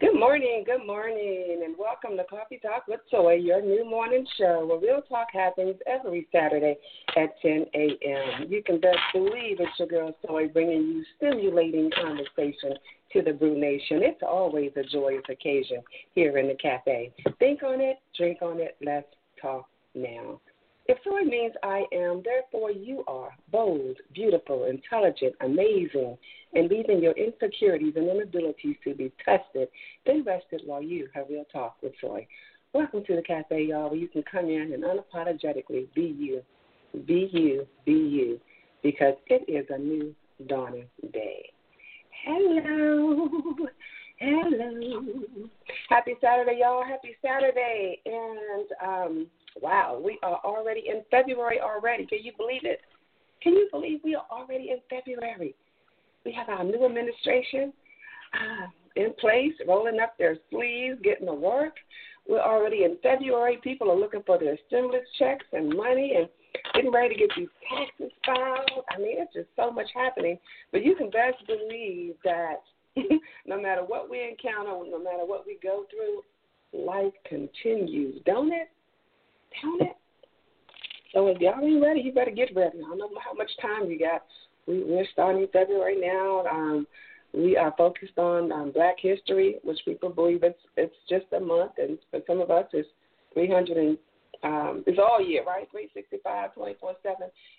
Good morning, good morning, and welcome to Coffee Talk with Soy, your new morning show where real talk happens every Saturday at 10 a.m. You can best believe it's your girl Soy bringing you stimulating conversation to the Brew Nation. It's always a joyous occasion here in the cafe. Think on it, drink on it, let's talk now. If soy means I am, therefore you are bold, beautiful, intelligent, amazing, and leaving your insecurities and inabilities to be tested, then rest it while you have real talk with Soy. Welcome to the cafe, y'all, where you can come in and unapologetically be you, be you, be you, because it is a new dawning day. Hello. Hello. Happy Saturday, y'all. Happy Saturday. And um, Wow, we are already in February already. Can you believe it? Can you believe we are already in February? We have our new administration uh, in place, rolling up their sleeves, getting to work. We're already in February. People are looking for their stimulus checks and money and getting ready to get these taxes filed. I mean, it's just so much happening. But you can best believe that no matter what we encounter, no matter what we go through, life continues, don't it? Count it. So if y'all ain't ready, you better get ready. I don't know how much time you got. We, we're starting February now. Um, we are focused on um, Black History, which people believe it's it's just a month, and for some of us, it's 300 um, it's all year, right? 365, 24 7.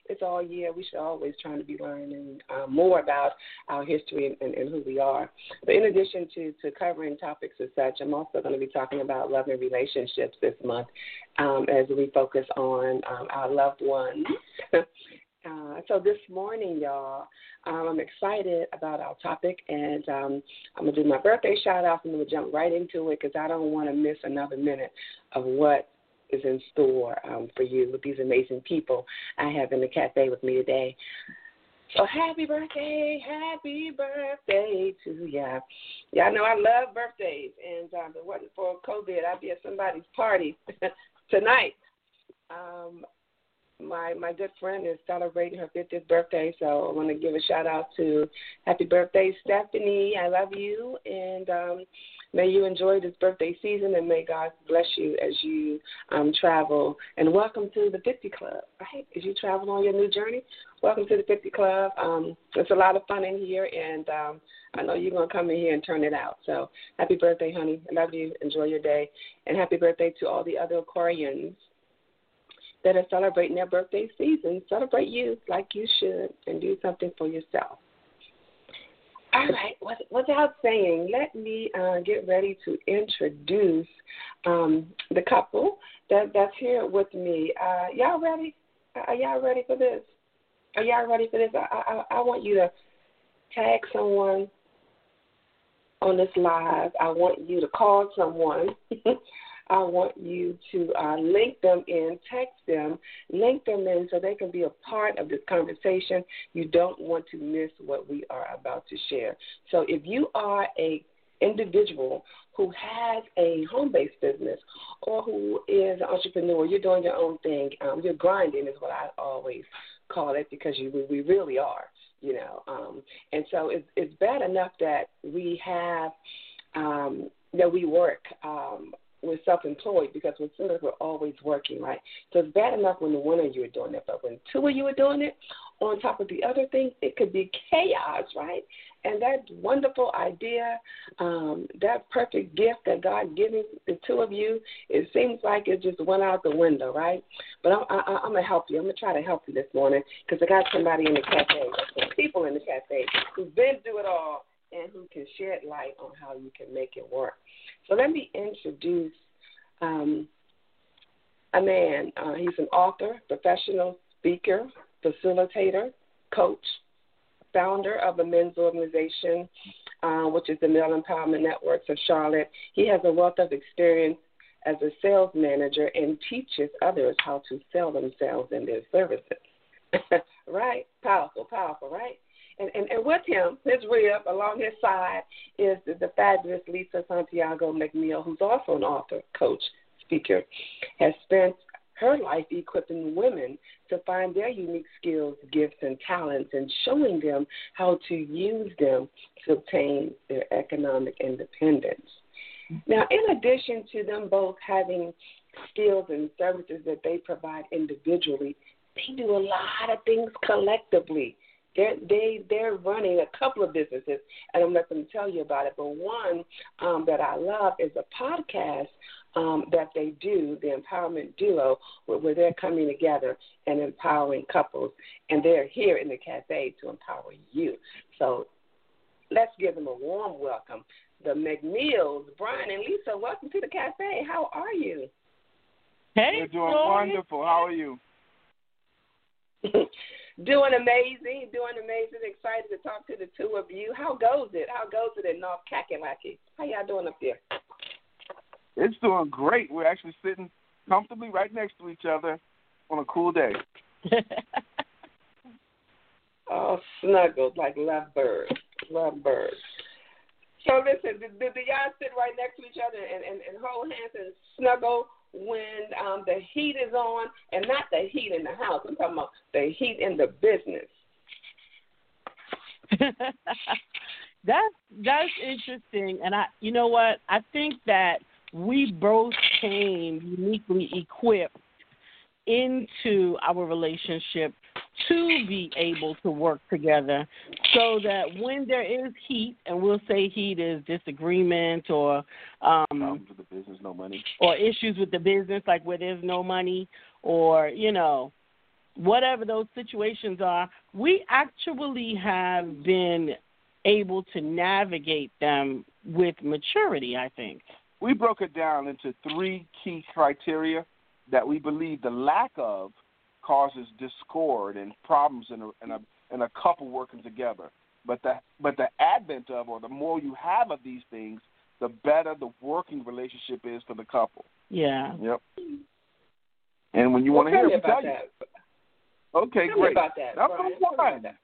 It's all year. We should always try to be learning um, more about our history and, and, and, who we are. But in addition to, to covering topics as such, I'm also going to be talking about love and relationships this month um, as we focus on um, our loved ones. Uh, so this morning, y'all, um, I'm excited about our topic, and um, I'm gonna do my birthday shout out, and we'll jump right into it because I don't want to miss another minute of what is in store um, for you with these amazing people I have in the cafe with me today. So happy birthday, happy birthday to ya. Y'all know I love birthdays, and um, if it wasn't for COVID, I'd be at somebody's party tonight. Um, my my good friend is celebrating her 50th birthday, so I want to give a shout out to Happy birthday, Stephanie. I love you, and um, May you enjoy this birthday season and may God bless you as you um, travel. And welcome to the 50 Club, right? As you travel on your new journey, welcome to the 50 Club. Um, it's a lot of fun in here, and um, I know you're going to come in here and turn it out. So happy birthday, honey. I love you. Enjoy your day. And happy birthday to all the other Aquarians that are celebrating their birthday season. Celebrate you like you should and do something for yourself. All right, without saying, let me uh, get ready to introduce um, the couple that, that's here with me. Uh, y'all ready? Are y'all ready for this? Are y'all ready for this? I, I, I want you to tag someone on this live. I want you to call someone I want you to uh, link them in, text them, link them in so they can be a part of this conversation. You don't want to miss what we are about to share. So if you are a individual who has a home based business or who is an entrepreneur, you're doing your own thing, um, you're grinding, is what I always call it because you, we really are, you know. Um, and so it's, it's bad enough that we have. Um, that we work um, we're self-employed because with singles we're always working, right? So it's bad enough when the one of you are doing it, but when two of you are doing it, on top of the other things, it could be chaos, right? And that wonderful idea, um, that perfect gift that God giving the two of you, it seems like it just went out the window, right? But I'm, I, I'm gonna help you. I'm gonna try to help you this morning because I got somebody in the cafe, some people in the cafe who've been through it all and who can shed light on how you can make it work. So let me introduce um, a man. Uh, he's an author, professional speaker, facilitator, coach, founder of a men's organization, uh, which is the Male Empowerment Networks of Charlotte. He has a wealth of experience as a sales manager and teaches others how to sell themselves and their services. right? Powerful, powerful, right? And, and, and with him, his rib along his side is the, the fabulous Lisa Santiago McNeil, who's also an author, coach, speaker, has spent her life equipping women to find their unique skills, gifts, and talents and showing them how to use them to obtain their economic independence. Now, in addition to them both having skills and services that they provide individually, they do a lot of things collectively. They're, they they're running a couple of businesses, and I'm let them tell you about it. But one um, that I love is a podcast um, that they do, the Empowerment Duo, where, where they're coming together and empowering couples, and they're here in the cafe to empower you. So let's give them a warm welcome. The McNeils, Brian and Lisa, welcome to the cafe. How are you? Hey, we're doing wonderful. How are you? doing amazing, doing amazing. Excited to talk to the two of you. How goes it? How goes it in North Kakalaki? How y'all doing up there? It's doing great. We're actually sitting comfortably right next to each other on a cool day. oh, snuggled like lovebirds. Lovebirds. So listen, do, do, y'all sit right next to each other and, and, and hold hands and snuggle when um, the heat is on, and not the heat in the house. I'm talking about the heat in the business. that's that's interesting, and I, you know what, I think that we both came uniquely equipped into our relationship to be able to work together so that when there is heat and we'll say heat is disagreement or um with the business no money. or issues with the business like where there's no money or you know whatever those situations are we actually have been able to navigate them with maturity i think. We broke it down into three key criteria that we believe the lack of causes discord and problems in a, in a in a couple working together. But the but the advent of or the more you have of these things, the better the working relationship is for the couple. Yeah. Yep. And when you well, want to hear it, tell that. you. Okay, tell great. about that, Number Brian. one.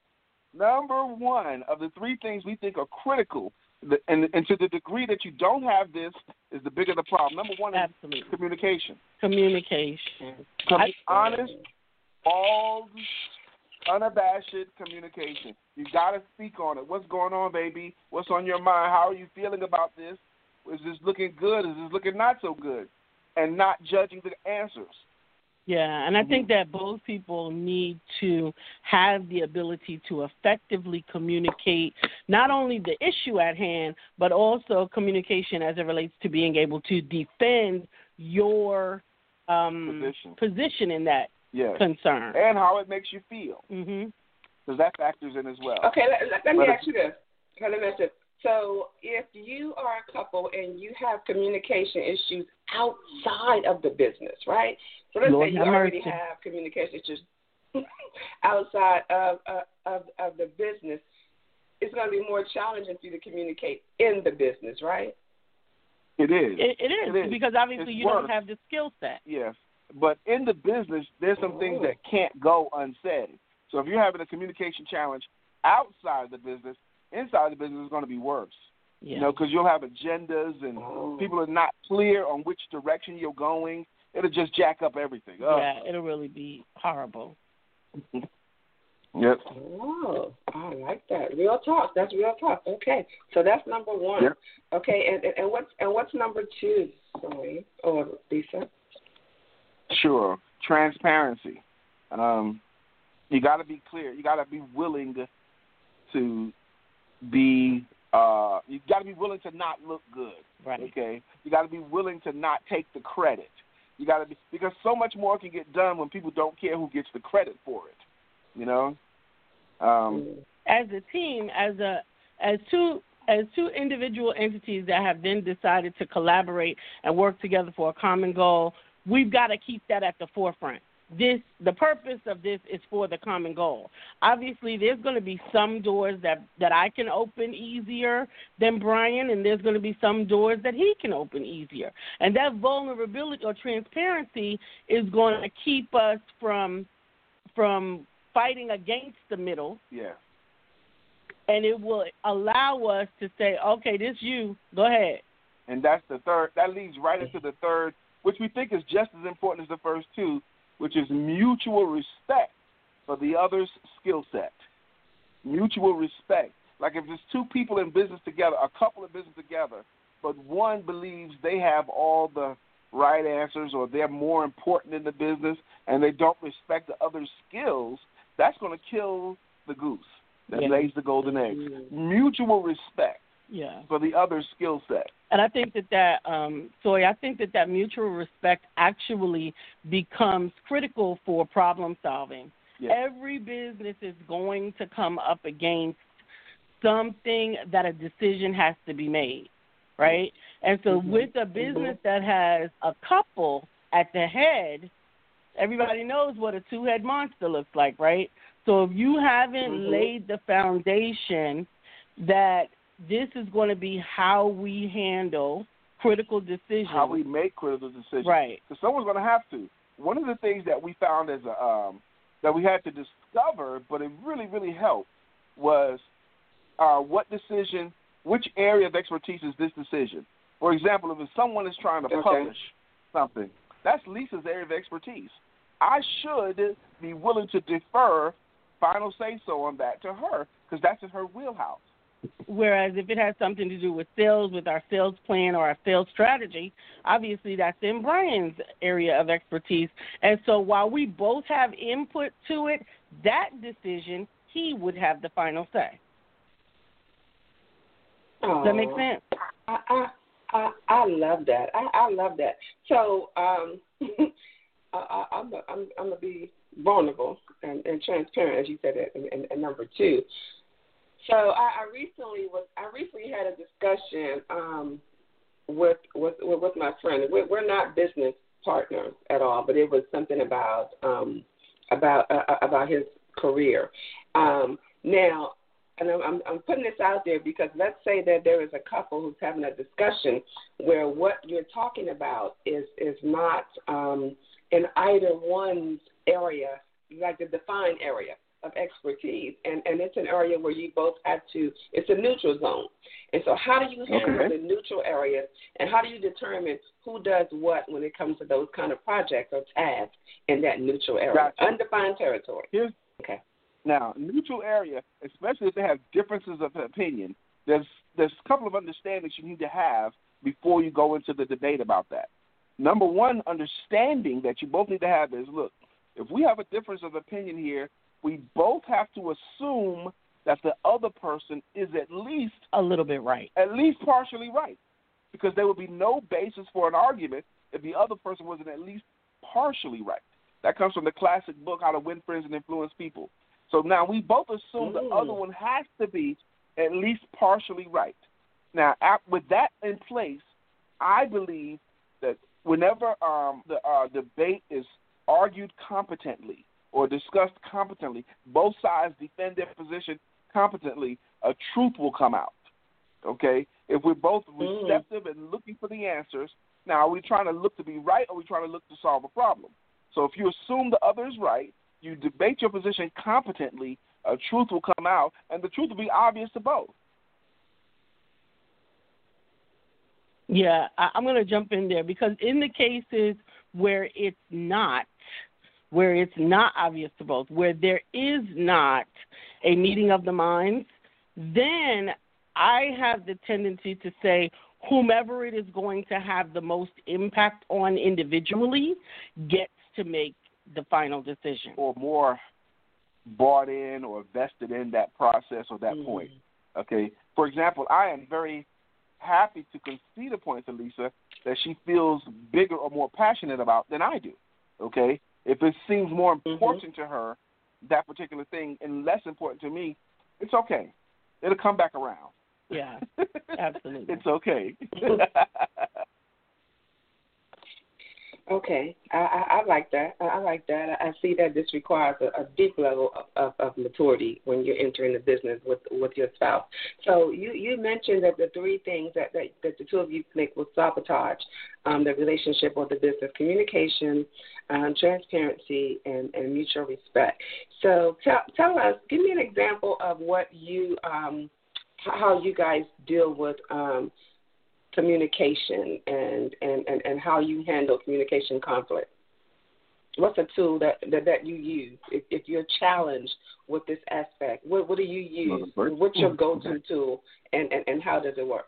Number one of the three things we think are critical and, and to the degree that you don't have this, is the bigger the problem. Number one is Absolutely. communication. Communication. To be honest, all unabashed communication. You got to speak on it. What's going on, baby? What's on your mind? How are you feeling about this? Is this looking good? Is this looking not so good? And not judging the answers. Yeah, and I think Mm-hmm. that both people need to have the ability to effectively communicate not only the issue at hand, but also communication as it relates to being able to defend your um, Position. position in that Yes. concern. And how it makes you feel. hmm Because that factors in as well. Okay, let, let, let me ask you this. Okay, let me ask you. So, if you are a couple and you have communication issues outside of the business, right? So let's Lord say you already mercy. have communication issues outside of, of of of the business. It's going to be more challenging for you to communicate in the business, right? It is. It, it, is, It is. because obviously It's you worse. don't have the skill set. Yes. But in the business, there's some things Oh. that can't go unsaid. So if you're having a communication challenge outside the business, inside the business is going to be worse. Yeah. You know, because you'll have agendas and Oh. people are not clear on which direction you're going. It'll just jack up everything. Ugh. yeah, it'll really be horrible. Yep. Oh, I like that. Real talk. That's real talk. Okay, so that's number one. Yep. Okay, and and- and what's and what's number two? Sorry, or Lisa. Sure. Transparency. Um, you got to be clear. You got to be willing to be. Uh, you got to be willing to not look good. Right. Okay. You got to be willing to not take the credit. You got to be because so much more can get done when people don't care who gets the credit for it. You know. Um, as a team, as a as two as two individual entities that have then decided to collaborate and work together for a common goal, we've got to keep that at the forefront this the purpose of this is for the common goal. Obviously, there's going to be some doors that that I can open easier than Brian, and there's going to be some doors that he can open easier. And that vulnerability or transparency is going to keep us from from fighting against the middle. Yeah. And it will allow us to say, okay, this you, go ahead. And that's the third. That leads right into the third, which we think is just as important as the first two, which is mutual respect for the other's skill set. Mutual respect. Like if there's two people in business together, a couple in business together, but one believes they have all the right answers or they're more important in the business and they don't respect the other's skills, that's going to kill the goose that Yeah. lays the golden eggs. Mhm. Mutual respect Yeah. for the other's skill set. And I think that that, um, Soy, I think that that mutual respect actually becomes critical for problem solving. Yeah. Every business is going to come up against something that a decision has to be made, right? And so Mhm. with a business that has a couple at the head, everybody knows what a two head monster looks like, right? So if you haven't Mhm. laid the foundation that this is going to be how we handle critical decisions. How we make critical decisions. right. Because someone's going to have to. One of the things that we found as a um, that we had to discover, but it really, really helped, was uh, what decision, which area of expertise is this decision? For example, if someone is trying to Okay. publish something, that's Lisa's area of expertise. I should be willing to defer final say so on that to her because that's in her wheelhouse. Whereas if it has something to do with sales, with our sales plan or our sales strategy, obviously that's in Brian's area of expertise. And so while we both have input to it, that decision he would have the final say. Does that make sense? I, I I I love that. I, I love that. So um, I, I'm I'm I'm gonna be vulnerable and, and transparent, as you said and, and, and number two. So I, I recently was I recently had a discussion um, with with with my friend. We're, we're not business partners at all, but it was something about um, about uh, about his career. Um, now and I'm, I'm, I'm putting this out there because let's say that there is a couple who's having a discussion where what you're talking about is is not um, in either one's area, like the defined area of expertise, and and it's an area where you both have to. It's a neutral zone, and so how do you handle Okay. the neutral areas, and how do you determine who does what when it comes to those kind of projects or tasks in that neutral area, Gotcha. undefined territory? Here's Okay. Now, neutral area, especially if they have differences of opinion, there's there's a couple of understandings you need to have before you go into the debate about that. Number one, understanding that you both need to have is look, if we have a difference of opinion here, we both have to assume that the other person is at least A little bit right. at least partially right. Because there would be no basis for an argument if the other person wasn't at least partially right. That comes from the classic book How to Win Friends and Influence People. So now we both assume the Mm. other one has to be at least partially right. Now, at, with that in place, I believe that whenever um, the uh, debate is argued competently or discussed competently, both sides defend their position competently, a truth will come out. Okay? If we're both Mm. receptive and looking for the answers, now are we trying to look to be right or are we trying to look to solve a problem? So if you assume the other is right, you debate your position competently, a truth will come out, and the truth will be obvious to both. Yeah, I'm going to jump in there because in the cases where it's not, where it's not obvious to both, where there is not a meeting of the minds, then I have the tendency to say whomever it is going to have the most impact on individually gets to make the final decision. Or more bought in or vested in that process or that Mhm. point. Okay. For example, I am very happy to concede a point to Lisa that she feels bigger or more passionate about than I do. Okay. If it seems more mm-hmm. important to her, that particular thing, and less important to me, it's okay. It'll come back around. Yeah, absolutely. it's okay. Okay, I, I, I like that. I, I like that. I see that this requires a, a deep level of, of, of maturity when you're entering the business with with your spouse. So you you mentioned that the three things that that, that the two of you make will sabotage um, the relationship or the business: communication, um, transparency, and, and mutual respect. So tell tell us, give me an example of what you um, how you guys deal with. Um, communication and, and, and, and how you handle communication conflict? What's a tool that, that, that you use if, if you're challenged with this aspect? What, what do you use? What's your go-to okay. tool, and, and, and how does it work?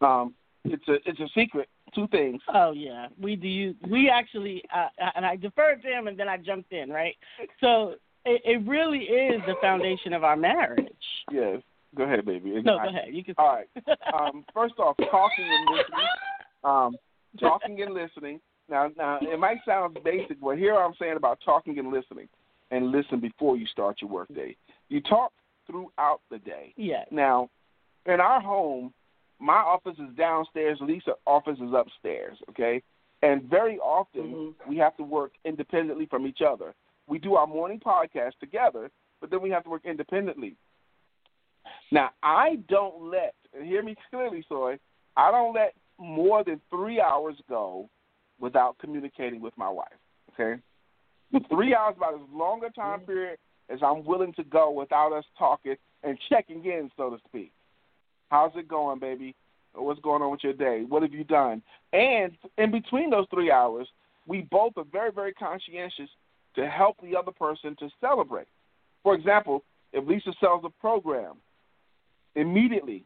Um, it's a it's a secret. Two things. Oh yeah, we do. We actually, uh, and I deferred to him, and then I jumped in. Right. So it, it really is the foundation of our marriage. Yes. Go ahead, baby. No, go ahead. You can. All right. Um, first off, talking and listening. Um, talking and listening. Now, now it might sound basic, but here I'm saying about talking and listening, and listen before you start your workday. You talk throughout the day. Yeah. Now, in our home, my office is downstairs. Lisa's office is upstairs. Okay. And very often mm-hmm. we have to work independently from each other. We do our morning podcast together, but then we have to work independently. Now, I don't let, hear me clearly, Soy, I don't let more than three hours go without communicating with my wife. Okay? three hours about as long a time period as I'm willing to go without us talking and checking in, so to speak. How's it going, baby? What's going on with your day? What have you done? And in between those three hours, we both are very, very conscientious to help the other person to celebrate. For example, if Lisa sells a program, immediately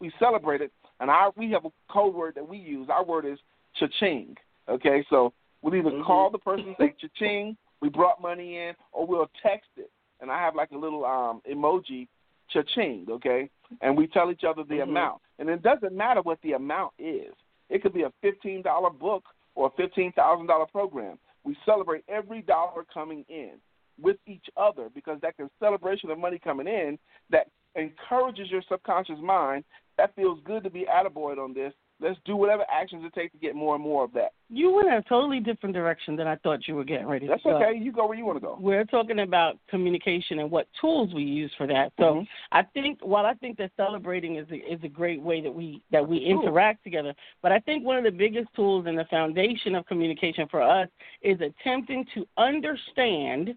we celebrate it, and our we have a code word that we use. Our word is cha-ching. Okay, so we'll either mm-hmm. call the person say cha-ching, we brought money in, or we'll text it. And I have like a little um emoji, cha-ching. Okay, and we tell each other the mm-hmm. amount, and it doesn't matter what the amount is. It could be a fifteen dollar book or a fifteen thousand dollar program. We celebrate every dollar coming in with each other because that can celebration of money coming in that encourages your subconscious mind. That feels good to be attaboyed on this. Let's do whatever actions it takes to get more and more of that. You went in a totally different direction than I thought you were getting ready That's to go. Okay. You go where you want to go. We're talking about communication and what tools we use for that. So mm-hmm. I think while I think that celebrating is a, is a great way that we that we interact together, but I think one of the biggest tools and the foundation of communication for us is attempting to understand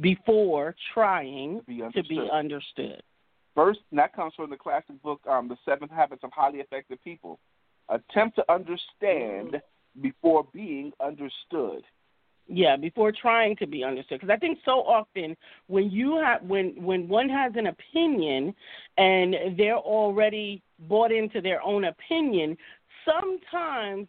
before trying to be understood. To be understood. First, and that comes from the classic book, um, The Seven Habits of Highly Effective People. Attempt to understand before being understood. Yeah, before trying to be understood. Because I think so often when you have when when one has an opinion and they're already bought into their own opinion, sometimes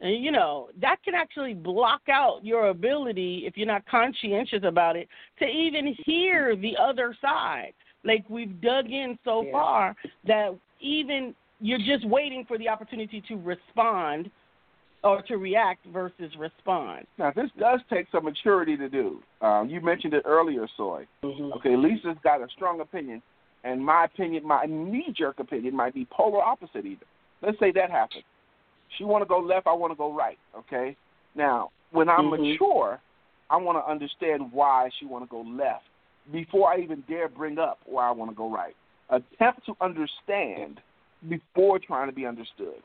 you know that can actually block out your ability if you're not conscientious about it to even hear the other side like we've dug in so yeah. far that even you're just waiting for the opportunity to respond or to react versus respond. Now, this does take some maturity to do. Um, you mentioned it earlier, Soy. Mm-hmm. Okay, Lisa's got a strong opinion, and my opinion, my knee-jerk opinion, might be polar opposite. Either. Let's say that happens. She want to go left, I want to go right. Okay. Now, when I'm mm-hmm. mature, I want to understand why she want to go left before I even dare bring up where I want to go right. Attempt to understand before trying to be understood.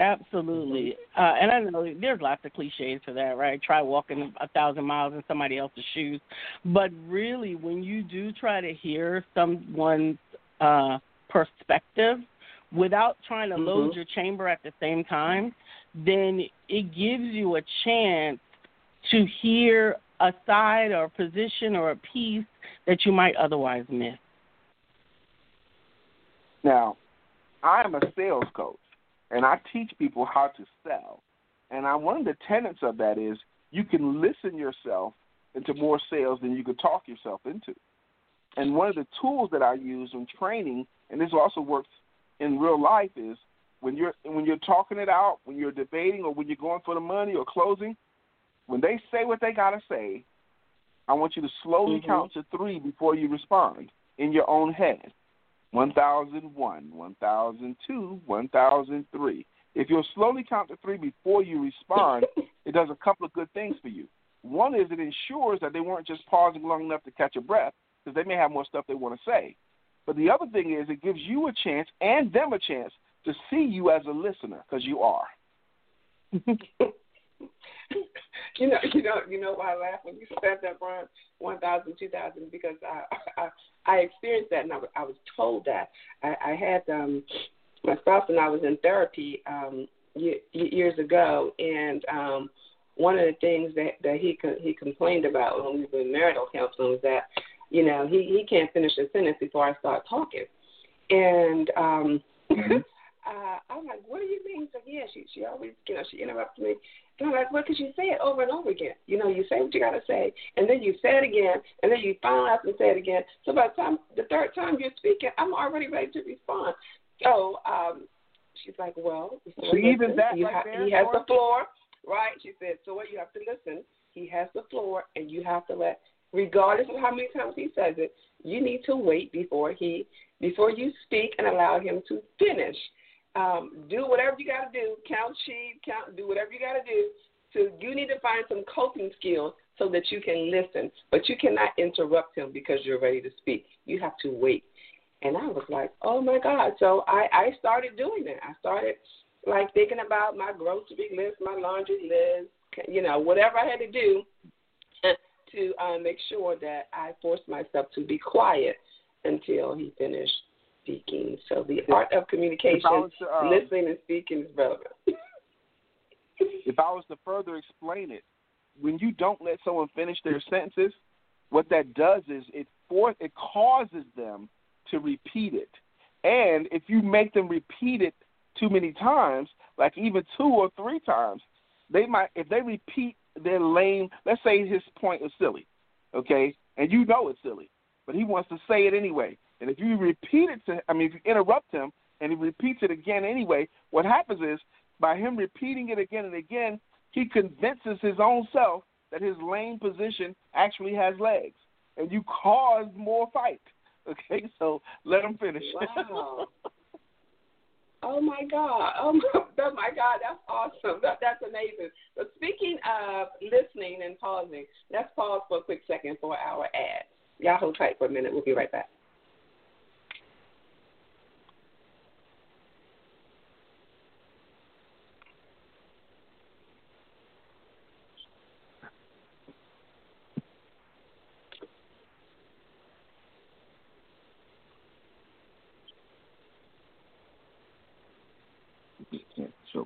Absolutely. Uh, and I know there's lots of cliches for that, right? Try walking a thousand miles in somebody else's shoes. But really, when you do try to hear someone's uh, perspective without trying to mm-hmm. load your chamber at the same time, then it gives you a chance to hear a side or a position or a piece that you might otherwise miss? Now, I am a sales coach, and I teach people how to sell. And I, one of the tenets of that is you can listen yourself into more sales than you could talk yourself into. And one of the tools that I use in training, and this also works in real life, is when you're when you're talking it out, when you're debating, or when you're going for the money or closing, when they say what they gotta say, I want you to slowly mm-hmm. count to three before you respond in your own head. One thousand one, one thousand two, one thousand three. If you'll slowly count to three before you respond, it does a couple of good things for you. One is it ensures that they weren't just pausing long enough to catch a breath, because they may have more stuff they want to say. But the other thing is it gives you a chance and them a chance to see you as a listener, because you are. you know, you know, you know why I laugh when you said that, Brian, one thousand, two thousand, because I, I I experienced that, and I, I was told that I, I had um my spouse and I was in therapy um years ago, and um one of the things that that he he complained about when we were in marital counseling was that you know he he can't finish a sentence before I start talking, and um. Mm-hmm. Uh, I'm like, what do you mean? So yeah, she she always, you know, she interrupts me, and I'm like, well, because you say it over and over again. You know, you say what you got to say, and then you say it again, and then you finally have to say it again. So by the time the third time you're speaking, I'm already ready to respond. So um, she's like, well, so even that you right ha- he has the floor, right? She said, so what? You have to listen. He has the floor, and you have to let, regardless of how many times he says it, you need to wait before he before you speak and allow him to finish um, do whatever you got to do. Count sheep, count, do whatever you got to do. So you need to find some coping skills so that you can listen, but you cannot interrupt him because you're ready to speak. You have to wait. And I was like, oh my God. So I, I started doing that. I started like thinking about my grocery list, my laundry list, you know, whatever I had to do to uh, make sure that I forced myself to be quiet until he finished speaking. So the art of communication, um, listening and speaking is relevant. if I was to further explain it, when you don't let someone finish their sentences, what that does is it for, it causes them to repeat it. And if you make them repeat it too many times, like even two or three times, they might if they repeat their lame let's say his point is silly, okay, and you know it's silly, but he wants to say it anyway. And if you repeat it to, I mean, if you interrupt him and he repeats it again anyway, what happens is by him repeating it again and again, he convinces his own self that his lame position actually has legs, and you cause more fight. Okay, so let him finish. Wow. Oh my God! Oh my, oh my God! That's awesome. That, that's amazing. But speaking of listening and pausing, let's pause for a quick second for our ad. Y'all hold tight for a minute. We'll be right back.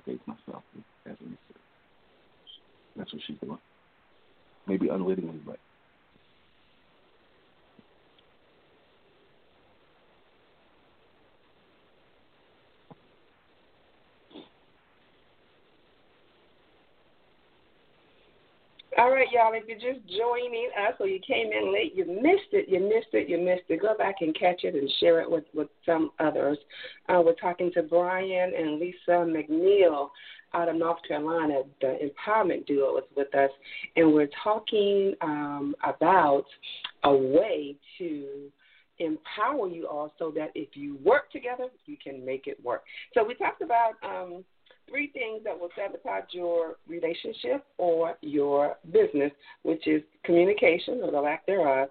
Showcase myself as a researcher. That's what she's doing. Maybe unwittingly, but All right, y'all. If you're just joining us or you came in late, you missed it. You missed it. You missed it. Go back and catch it and share it with with some others. Uh, we're talking to Brian and Lisa McNeil out of North Carolina. The empowerment duo is with us, and we're talking um, about a way to empower you all so that if you work together, you can make it work. So we talked about. Um, three things that will sabotage your relationship or your business, which is communication or the lack thereof,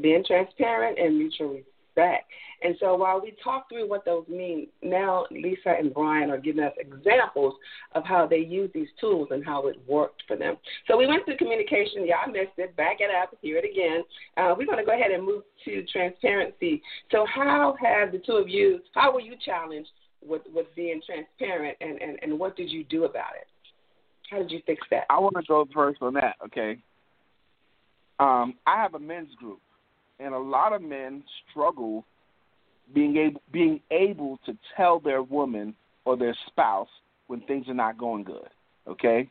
being transparent, and mutual respect. And so while we talk through what those mean, now Lisa and Brian are giving us examples of how they use these tools and how it worked for them. So we went through communication. Y'all missed it. Back it up. Hear it again. Uh, we're going to go ahead and move to transparency. So how have the two of you, how were you challenged with with being transparent, and and and what did you do about it? How did you fix that? I want to go first on that. Okay. Um, I have a men's group, and a lot of men struggle being able being able to tell their woman or their spouse when things are not going good. Okay.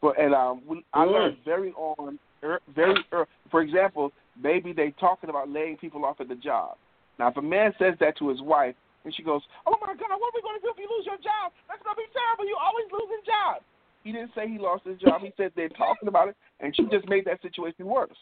But and um, we, I mm. learned very on er, very er, for example, maybe they talking about laying people off at the job. Now, if a man says that to his wife, and she goes, Oh my God, what are we going to do if you lose your job? That's going to be terrible. You always losing jobs. He didn't say he lost his job. He said they're talking about it, and she just made that situation worse.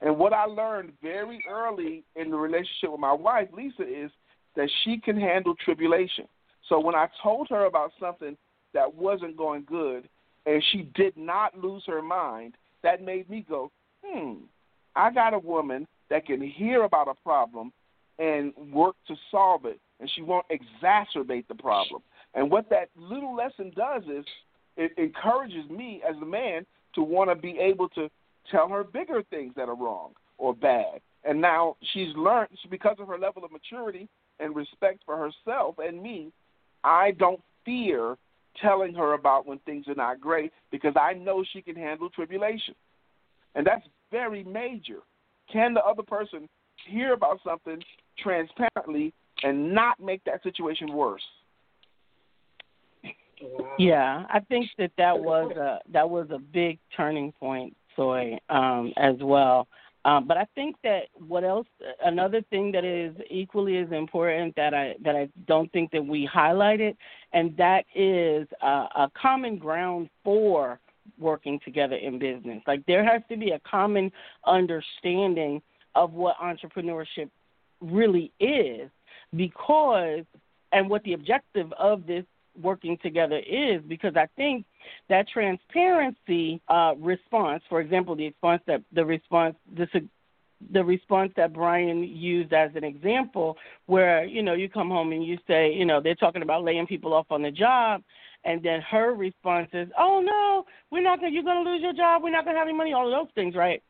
And what I learned very early in the relationship with my wife, Lisa, is that she can handle tribulation. So when I told her about something that wasn't going good, and she did not lose her mind, that made me go, hmm, I got a woman that can hear about a problem and work to solve it, and she won't exacerbate the problem. And what that little lesson does is it encourages me as a man to want to be able to tell her bigger things that are wrong or bad. And now she's learned because of her level of maturity and respect for herself and me, I don't fear telling her about when things are not great because I know she can handle tribulation. And that's very major. Can the other person hear about something transparently and not make that situation worse? Yeah, I think that that was a that was a big turning point, Soy, um, as well. Um, but I think that what else? Another thing that is equally as important that I that I don't think that we highlighted, and that is uh, a common ground for working together in business. Like there has to be a common understanding of what entrepreneurship really is, because and what the objective of this working together is because I think that transparency uh, response, for example, the response that the response the the response that Brian used as an example, where you know you come home and you say, you know, they're talking about laying people off on the job, and then her response is, "Oh no, we're not gonna. You're gonna lose your job. We're not gonna have any money. All of those things, right?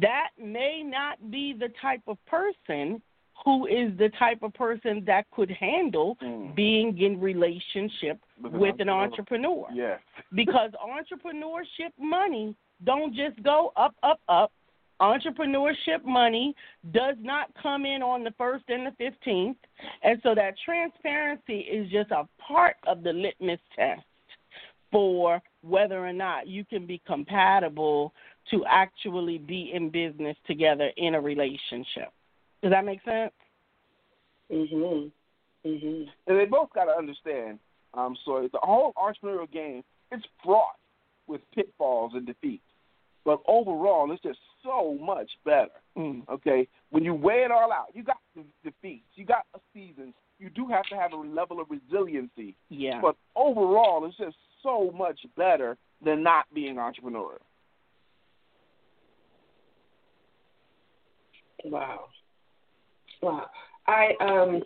That may not be the type of person who is the type of person that could handle mm. being in relationship with, with an entrepreneur. Yes. because entrepreneurship money don't just go up, up, up. Entrepreneurship money does not come in on the first and the fifteenth, and so that transparency is just a part of the litmus test for whether or not you can be compatible to actually be in business together in a relationship. Does that make sense? Mhm. Mhm. And they both got to understand. Um, so the whole entrepreneurial game it's fraught with pitfalls and defeats, but overall it's just so much better. Mm. Okay, when you weigh it all out, you got defeats, you got seasons. You do have to have a level of resiliency. Yeah. But overall, it's just so much better than not being entrepreneurial. Wow. Wow. I um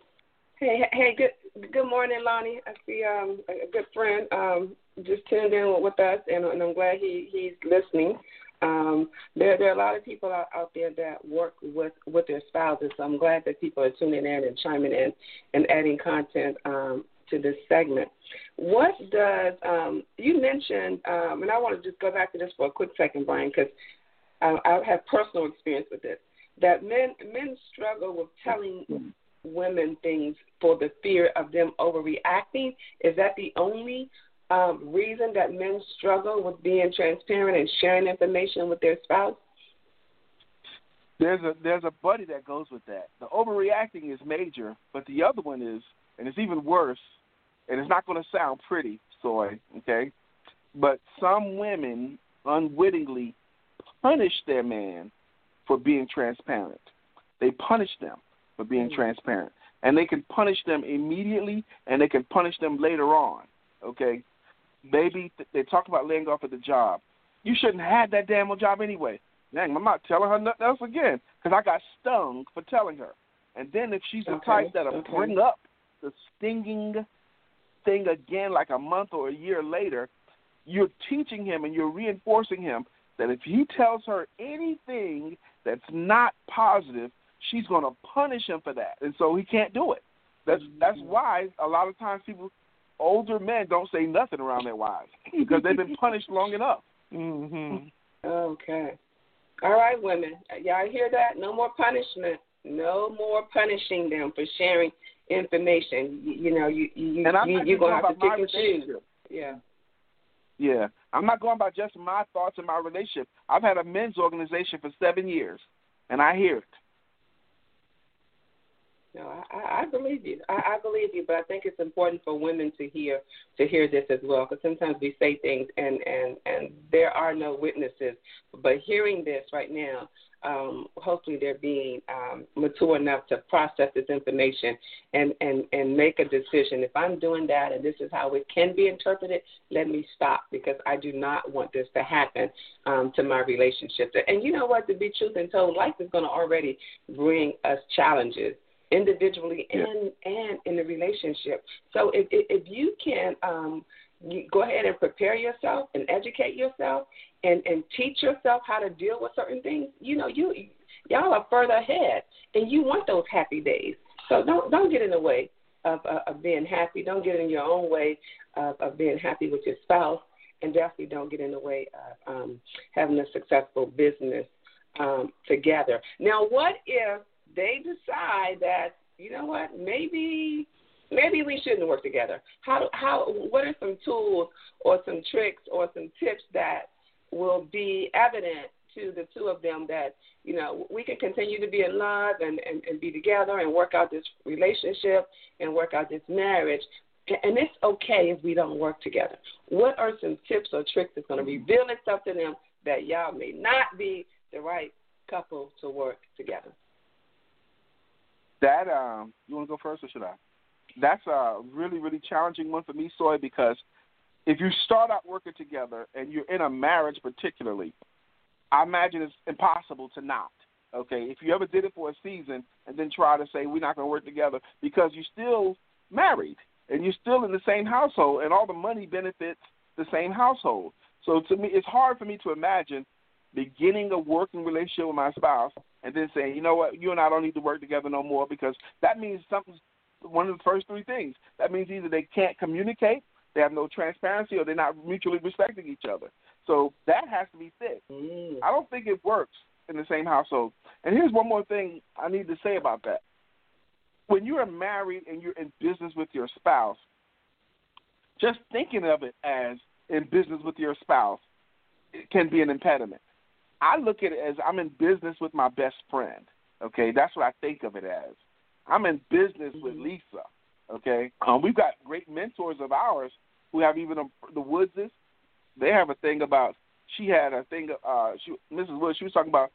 hey hey good good morning Lonnie. I see um a good friend um just tuned in with us and, and I'm glad he he's listening. Um, there there are a lot of people out, out there that work with with their spouses. So I'm glad that people are tuning in and chiming in and adding content um, to this segment. What does um, you mentioned? Um, and I want to just go back to this for a quick second, Brian, because I, I have personal experience with this that men men struggle with telling women things for the fear of them overreacting. Is that the only um, reason that men struggle with being transparent and sharing information with their spouse? There's a there's a buddy that goes with that. The overreacting is major, but the other one is, and it's even worse, and it's not going to sound pretty, soy, okay? But some women unwittingly punish their man for being transparent. They punish them for being mm-hmm. transparent. And they can punish them immediately and they can punish them later on. Okay? Maybe they talk about laying off at the job. You shouldn't have had that damn job anyway. Dang, I'm not telling her nothing else again because I got stung for telling her. And then if she's the okay. type that'll okay. bring up the stinging thing again like a month or a year later, you're teaching him and you're reinforcing him that if he tells her anything that's not positive, she's going to punish him for that, and so he can't do it. That's that's why a lot of times people, older men, don't say nothing around their wives because they've been punished long enough. Mhm. Okay. All right, women. Y'all hear that? No more punishment. No more punishing them for sharing information. You, you know, you you and you, you're gonna have to pick and choose. Yeah. Yeah, I'm not going by just my thoughts and my relationship. I've had a men's organization for seven years, and I hear it. No, I, I believe you. I, I believe you, but I think it's important for women to hear to hear this as well, because sometimes we say things and and and there are no witnesses. But hearing this right now, um, hopefully they're being um, mature enough to process this information and, and, and make a decision. If I'm doing that and this is how it can be interpreted, let me stop because I do not want this to happen um, to my relationship. And you know what? To be truth and told, life is going to already bring us challenges individually and and in the relationship. So if if, if you can um, you go ahead and prepare yourself and educate yourself and and teach yourself how to deal with certain things, you know you y'all are further ahead and you want those happy days. So don't don't get in the way of uh, of being happy. Don't get in your own way of, of being happy with your spouse, and definitely don't get in the way of um, having a successful business um, together. Now, what if they decide that you know what maybe maybe we shouldn't work together how how what are some tools or some tricks or some tips that will be evident to the two of them that you know we can continue to be in love and, and, and be together and work out this relationship and work out this marriage and it's okay if we don't work together. What are some tips or tricks that's going to reveal itself to them that y'all may not be the right couple to work together? that um, you want to go first or should I? That's a really really challenging one for me, Soy, because if you start out working together and you're in a marriage, particularly, I imagine it's impossible to not. Okay, if you ever did it for a season and then try to say we're not going to work together because you're still married and you're still in the same household and all the money benefits the same household. So to me, it's hard for me to imagine beginning a working relationship with my spouse and then saying, you know what, you and I don't need to work together no more because that means something's one of the first three things. That means either they can't communicate, they have no transparency, or they're not mutually respecting each other. So that has to be fixed. Mm. I don't think it works in the same household. And here's one more thing I need to say about that. When you are married and you're in business with your spouse, just thinking of it as in business with your spouse can be an impediment. I look at it as I'm in business with my best friend. Okay, that's what I think of it as. I'm in business with mm-hmm. Lisa. Okay, um, we've got great mentors of ours who have even a, the Woodses. They have a thing about. She had a thing. Uh, she, Mrs. Woods. She was talking about.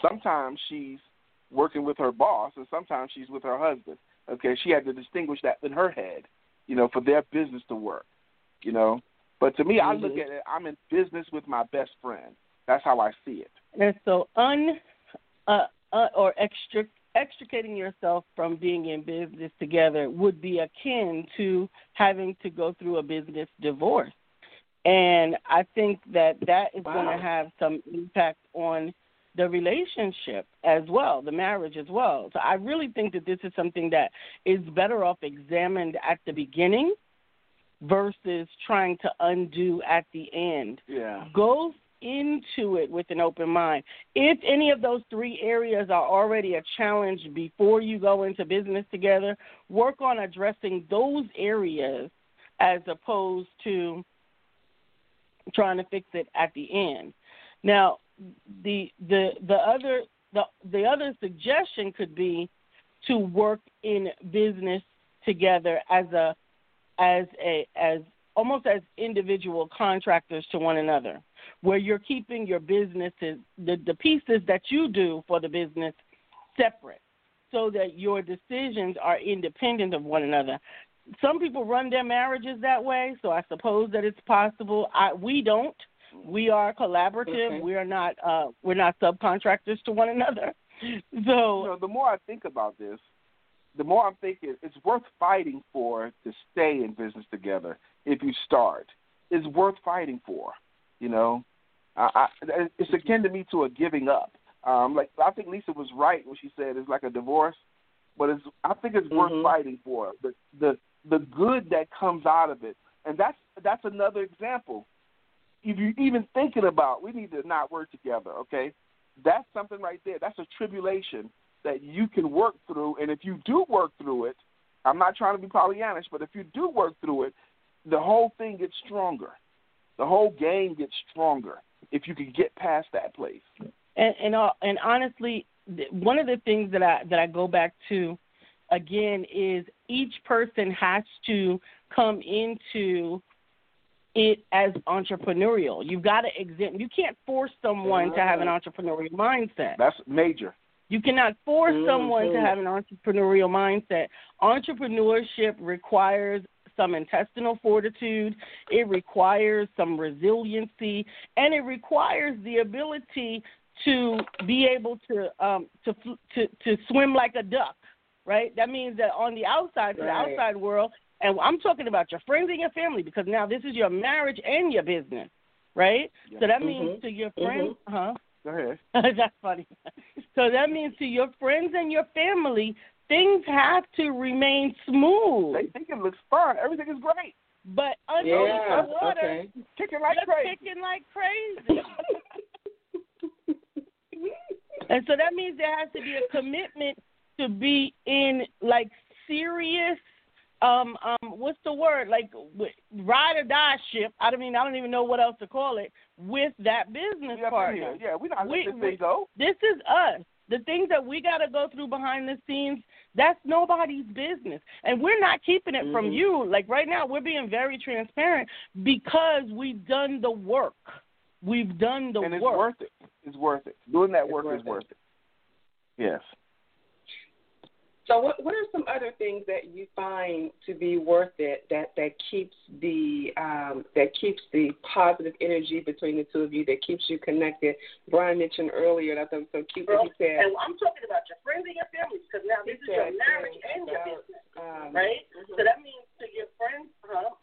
Sometimes she's working with her boss, and sometimes she's with her husband. Okay, she had to distinguish that in her head, you know, for their business to work. You know, but to me, mm-hmm. I look mm-hmm. at it. I'm in business with my best friend. That's how I see it. And so, un uh, uh, or extra, extricating yourself from being in business together would be akin to having to go through a business divorce. And I think that that is wow. going to have some impact on the relationship as well, the marriage as well. So I really think that this is something that is better off examined at the beginning versus trying to undo at the end. Yeah. Go into it with an open mind. If any of those three areas are already a challenge before you go into business together, work on addressing those areas as opposed to trying to fix it at the end. Now, the the the other the the other suggestion could be to work in business together as a as a as almost as individual contractors to one another, where you're keeping your businesses, the, the pieces that you do for the business, separate so that your decisions are independent of one another. Some people run their marriages that way, so I suppose that it's possible. I, we don't. We are collaborative. Okay. We are not. Uh, we're not subcontractors to one another. So you know, the more I think about this, the more I'm thinking it's worth fighting for to stay in business together if you start. It's worth fighting for. You know, I, I, it's akin to me to a giving up. Um, like I think Lisa was right when she said it's like a divorce, but it's I think it's mm-hmm. worth fighting for. The the the good that comes out of it, and that's that's another example. If you're even thinking about we need to not work together, okay? That's something right there. That's a tribulation that you can work through. And if you do work through it, I'm not trying to be Pollyannish, but if you do work through it, the whole thing gets stronger. The whole game gets stronger if you can get past that place. And and, uh, and honestly, one of the things that I that I go back to again is each person has to come into it as entrepreneurial. You've got to exempt. You can't force someone to have an entrepreneurial mindset. That's major. You cannot force mm-hmm. someone to have an entrepreneurial mindset. Entrepreneurship requires some intestinal fortitude, it requires some resiliency, and it requires the ability to be able to um, to to to swim like a duck. Right. That means that on the outside, to right. the outside world, and I'm talking about your friends and your family because now this is your marriage and your business, right? Yeah. So that Mm-hmm. means to your friends, Mhm. huh? Go ahead. That's funny. So that means to your friends and your family, things have to remain smooth. They think it looks fun. Everything is great. But under Yeah. the water, Okay. Kicking like crazy. kicking like crazy. and so that means there has to be a commitment to be in like serious um um what's the word like w- ride or die ship i don't mean i don't even know what else to call it with that business Yeah, partner yeah, we're not We- letting we- this go. this is us the things that we got to go through behind the scenes that's nobody's business and we're not keeping it from Mhm. you like right now we're being very transparent because we've done the work we've done the work. and it's work worth it. It's worth it. Doing that It's work is worth it. Yes. So what what are some other things that you find to be worth it that that keeps the um, that keeps the positive energy between the two of you that keeps you connected? Brian mentioned earlier that was so cute that he said and I'm talking about your friends and your families because now this is your marriage and your business, um, right? So that means to your friends, huh?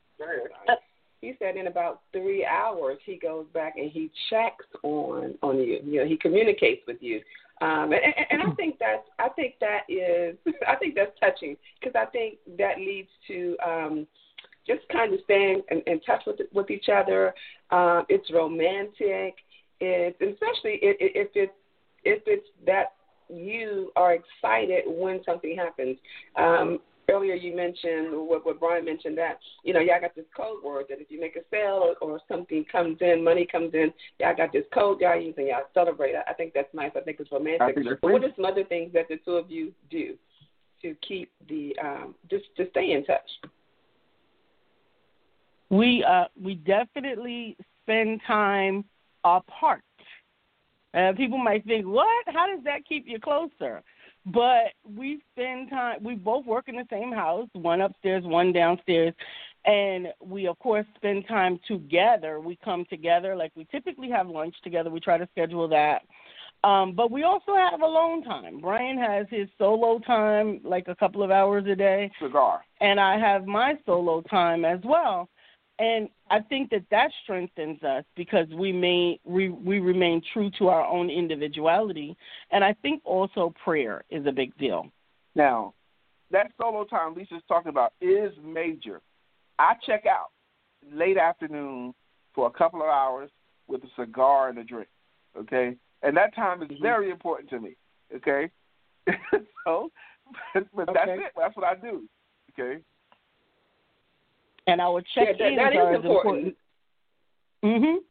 He said in about three hours he goes back and he checks on on you. You know, he communicates with you. Um, and, and, and I think that's I think that is I think that's touching because I think that leads to um, just kind of staying in, in touch with with each other. Um, it's romantic. It's especially if, if it's if it's that you are excited when something happens. Um, earlier you mentioned what, what Brian mentioned that you know y'all got this code word that if you make a sale or, or something comes in, money comes in, y'all got this code y'all use and y'all celebrate. I, I think that's nice. I think it's romantic. Think but what are some other things that the two of you do to keep the um, just to stay in touch? we uh we definitely spend time apart. Uh, people might think, "What? How does that keep you closer?" But we spend time. We both work in the same house, one upstairs, one downstairs, and we of course spend time together. We come together, like we typically have lunch together. We try to schedule that. Um, but we also have alone time. Brian has his solo time, like a couple of hours a day Cigar. and I have my solo time as well. And I think that that strengthens us because we may we, we remain true to our own individuality, and I think also prayer is a big deal. Now, that solo time Lisa's talking about is major. I check out late afternoon for a couple of hours with a cigar and a drink. Okay? And that time is mm-hmm. very important to me. Okay? so but that's Okay. it. That's what I do. Okay? And our Yeah, check that, ins that are is as important. Mhm.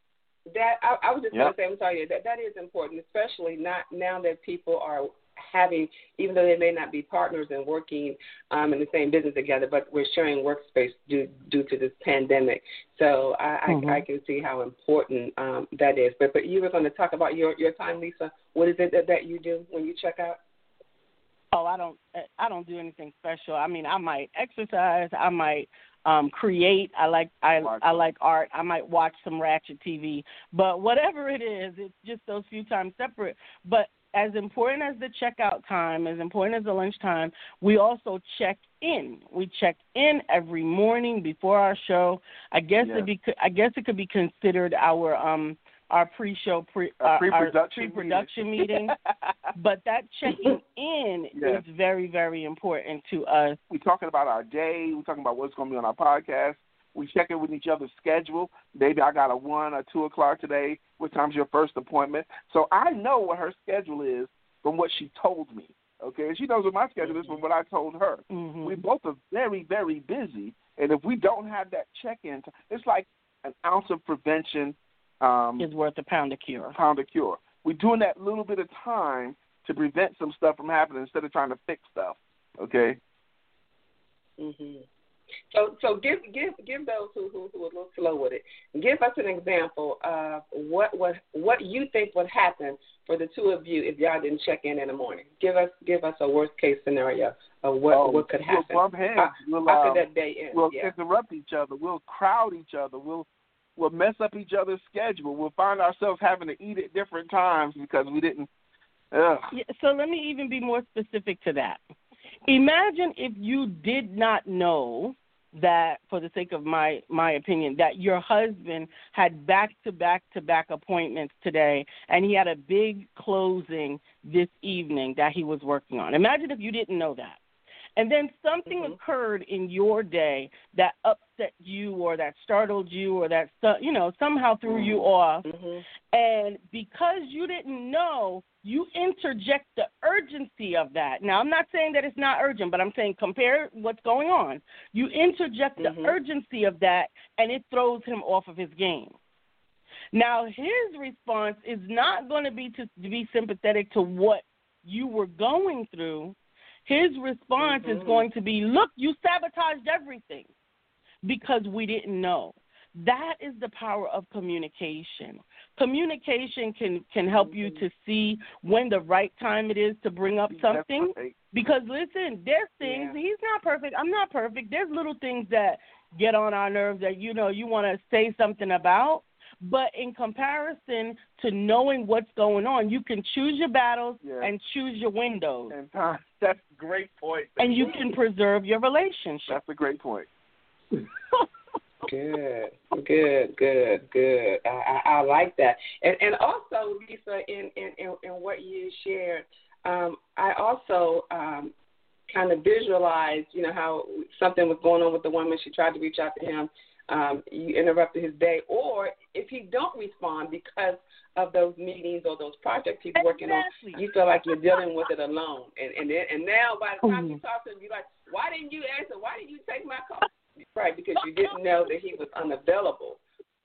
That I, I was just Yep. going to say, I'm sorry, that that is important, especially not now that people are having, even though they may not be partners and working um, in the same business together, but we're sharing workspace due due to this pandemic. So I, Mhm. I, I can see how important um, that is. But but you were going to talk about your your time, Lisa. What is it that, that you do when you check out? Oh, I don't I don't do anything special. I mean, I might exercise, I might um create, I like I Watch I like art, I might watch some ratchet TV. But whatever it is, it's just those few times separate. But as important as the checkout time, as important as the lunch time, we also check in. We check in every morning before our show. I guess Yes. it be I guess it could be considered our um our pre-show pre uh, our pre-production meeting. meeting. but that checking in Yeah. is very very important to us. We're talking about our day. We're talking about what's going to be on our podcast. We check in with each other's schedule. Maybe I got a one or two o'clock today. What time's your first appointment? So I know what her schedule is from what she told me. Okay, she knows what my schedule is from what I told her. Mhm. We both are very, very busy, and if we don't have that check-in, it's like an ounce of prevention, um, is worth a pound of cure. pound of cure. We're doing that little bit of time to prevent some stuff from happening instead of trying to fix stuff. Okay. Mhm. So, so give give give those who who who are a little slow with it. Give us an example of what what what you think would happen for the two of you if y'all didn't check in in the morning. Give us give us a worst case scenario of what oh, what could happen. We'll bump heads. How, we'll, how uh, could that day end? We'll yeah. interrupt each other. We'll crowd each other. We'll we'll mess up each other's schedule. We'll find ourselves having to eat at different times because we didn't. Ugh. Yeah, so let me even be more specific to that. Imagine if you did not know that for the sake of my my opinion that your husband had back to back to back appointments today and he had a big closing this evening that he was working on imagine if you didn't know that and then something mm-hmm. occurred in your day that upset you or that startled you or that you know somehow threw you off mm-hmm. and because you didn't know you interject the urgency of that now i'm not saying that it's not urgent but i'm saying compare what's going on you interject mm-hmm. the urgency of that and it throws him off of his game now his response is not going to be to, to be sympathetic to what you were going through his response mm-hmm. is going to be, Look, you sabotaged everything because we didn't know. That is the power of communication. Communication can can help you Mm-hmm. to see when the right time it is to bring up something. Because listen, there's things Yeah. he's not perfect. I'm not perfect. There's little things that get on our nerves that you know you want to say something about. But in comparison to knowing what's going on, you can choose your battles Yeah. and choose your windows, And time, that's a great point. and you can preserve your relationship. That's a great point. Good, good, good, good. I, I, I like that, and and also Lisa, in in in, in what you shared, um, I also um, kind of visualized, you know, how something was going on with the woman. She tried to reach out to him. Um, you interrupted his day, or if he don't respond because of those meetings or those projects he's working on, you feel like you're dealing with it alone. And and then, and now by the time you Mhm. talk to him, you're like, why didn't you answer? Why didn't you take my call? Right, because you didn't know that he was unavailable.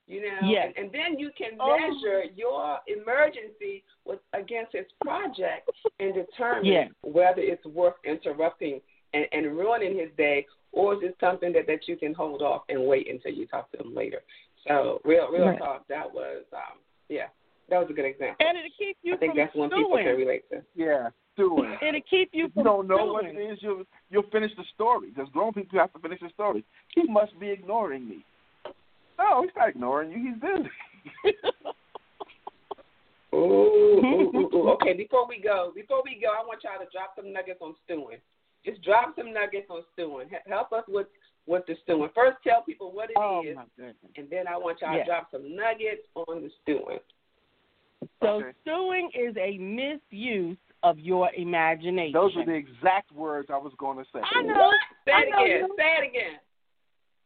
You know, Yes. and, and then you can Oh. measure your emergency with against his project and determine Yes. whether it's worth interrupting and, and ruining his day, or is it something that that you can hold off and wait until you talk to him later. So, real, real Right. talk. That was, um, yeah, that was a good example. And it'll keep you I think from that's one people stewing. can relate to. Yeah, doing. It'll keep you from you don't know what stewing. it is, you'll you'll finish the story. Because grown people have to finish the story. He must be ignoring me. No, he's not ignoring you. He's busy. Ooh, ooh, ooh, ooh. Okay, before we go, before we go, I want y'all to drop some nuggets on stewing. Just drop some nuggets on stewing. Help us with with the stewing. First, tell people what it oh, is, oh my and then I want y'all Yeah. to drop some nuggets on the stewing. So Okay. stewing is a misuse of your imagination. Those are the exact words I was going to say. I know. Say I it know again. you- Say it again.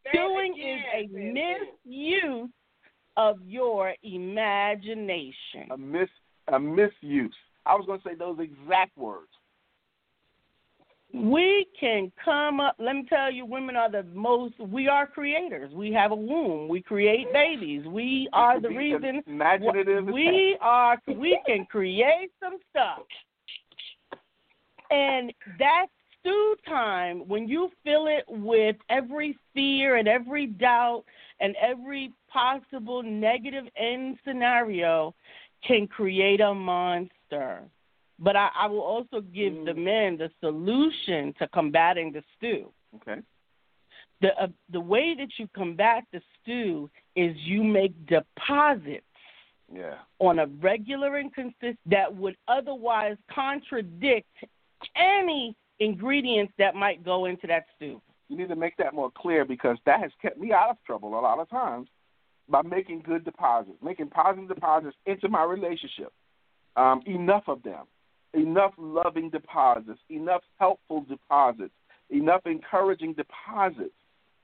Say it Stewing again. is a misuse of your imagination. A mis a misuse. I was going to say those exact words. We can come up. Let me tell you, women are the most. We are creators. We have a womb. We create babies. We are the reason. Imaginative. We are. We can create some stuff. And that stew time, when you fill it with every fear and every doubt and every possible negative end scenario, can create a monster. But I, I will also give the Mm. men the solution to combating the stew. Okay. The uh, the way that you combat the stew is you make deposits Yeah. on a regular and consistent that would otherwise contradict any ingredients that might go into that stew. You need to make that more clear because that has kept me out of trouble a lot of times by making good deposits, making positive deposits into my relationship. Um, enough of them, enough loving deposits, enough helpful deposits, enough encouraging deposits,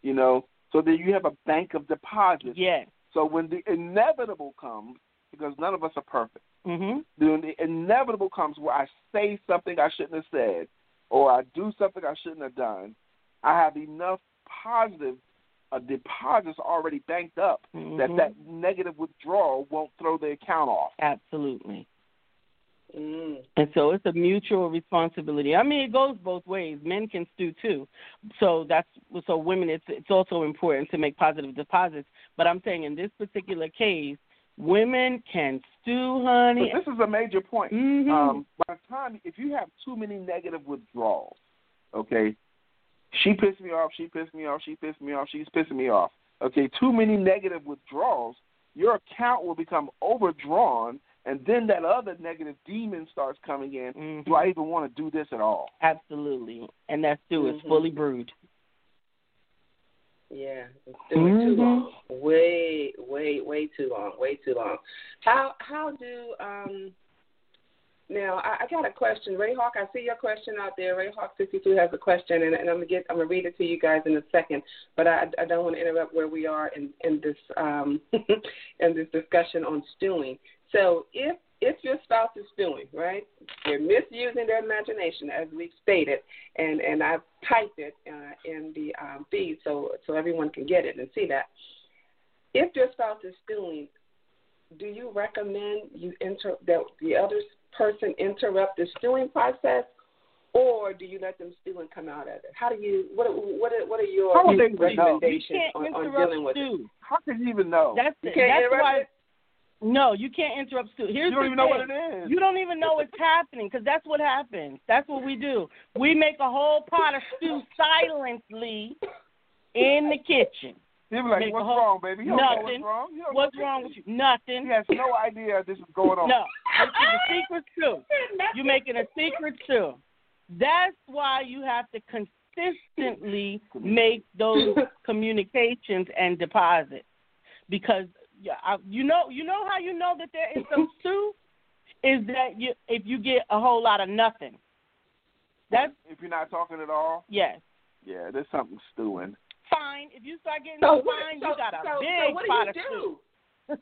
you know, so that you have a bank of deposits. Yes. So when the inevitable comes, because none of us are perfect, Mhm. when the inevitable comes where I say something I shouldn't have said or I do something I shouldn't have done, I have enough positive uh, deposits already banked up that Mhm. that negative withdrawal won't throw the account off. Absolutely. Mm. And so it's a mutual responsibility. I mean, it goes both ways. Men can stew too. So that's so women. It's it's also important to make positive deposits. But I'm saying in this particular case, women can stew, honey. But this is a major point. Mhm. Um, by the time, if you have too many negative withdrawals, okay, she pissed me off, she pissed me off, she pissed me off, she's pissing me off. Okay, too many negative withdrawals, your account will become overdrawn, and then that other negative demon starts coming in. Mhm. Do I even want to do this at all? Absolutely, and that stew is Mhm. fully brewed. Yeah, it's doing too Mhm. long. Way, way, way too long. Way too long. How how do um now I, I got a question. Ray Hawk, I see your question out there. Ray Hawk sixty two has a question and, and I'm gonna get I'm gonna read it to you guys in a second. But I I don't want to interrupt where we are in, in this um in this discussion on stewing. So if if your spouse is stewing, right? They're misusing their imagination, as we've stated, and and I've typed it uh, in the um, feed so so everyone can get it and see that. If your spouse is stewing, do you recommend you inter that the other person interrupt the stewing process, or do you let them stew and come out of it? How do you what are- what are, what are your How would they know? You recommendations on, on interrupt dealing with it? How can you even know? That's You it. can't That's interrupt why. it? No, you can't interrupt stew. Here's you don't the even know what thing. it is. You don't even know what's happening because that's what happens. That's what we do. We make a whole pot of stew silently in the kitchen. He'll be like, make "What's whole- wrong, baby? You don't know Nothing. what's wrong. What's wrong with you? Nothing. He has no idea this is going on. No, this is a secret stew. You're making a secret stew. That's why you have to consistently make those communications and deposits because yeah, I- you know you know how you know that there is some stew is that you if you get a whole lot of nothing. That's If you're not talking at all, yes. yeah, there's something stewing. Fine. If you start getting So so what? fine, so, you got a so, big so what pot do of you stew. do?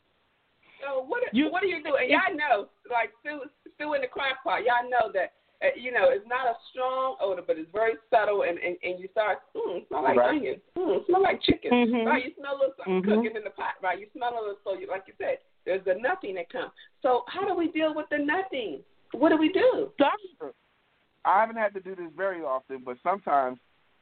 So what? You- what do you do? And y'all know, like stew, stew in the crock pot. Y'all know that. Uh, you know, it's not a strong odor, but it's very subtle, and and, and you start, mm, smell like Right. onion, mm, smell like chicken, Mhm. right? You smell a little something Mhm. cooking in the pot, right? You smell a little, so you, like you said, there's the nothing that comes. So how do we deal with the nothing? What do we do? Doctor. I haven't had to do this very often, but sometimes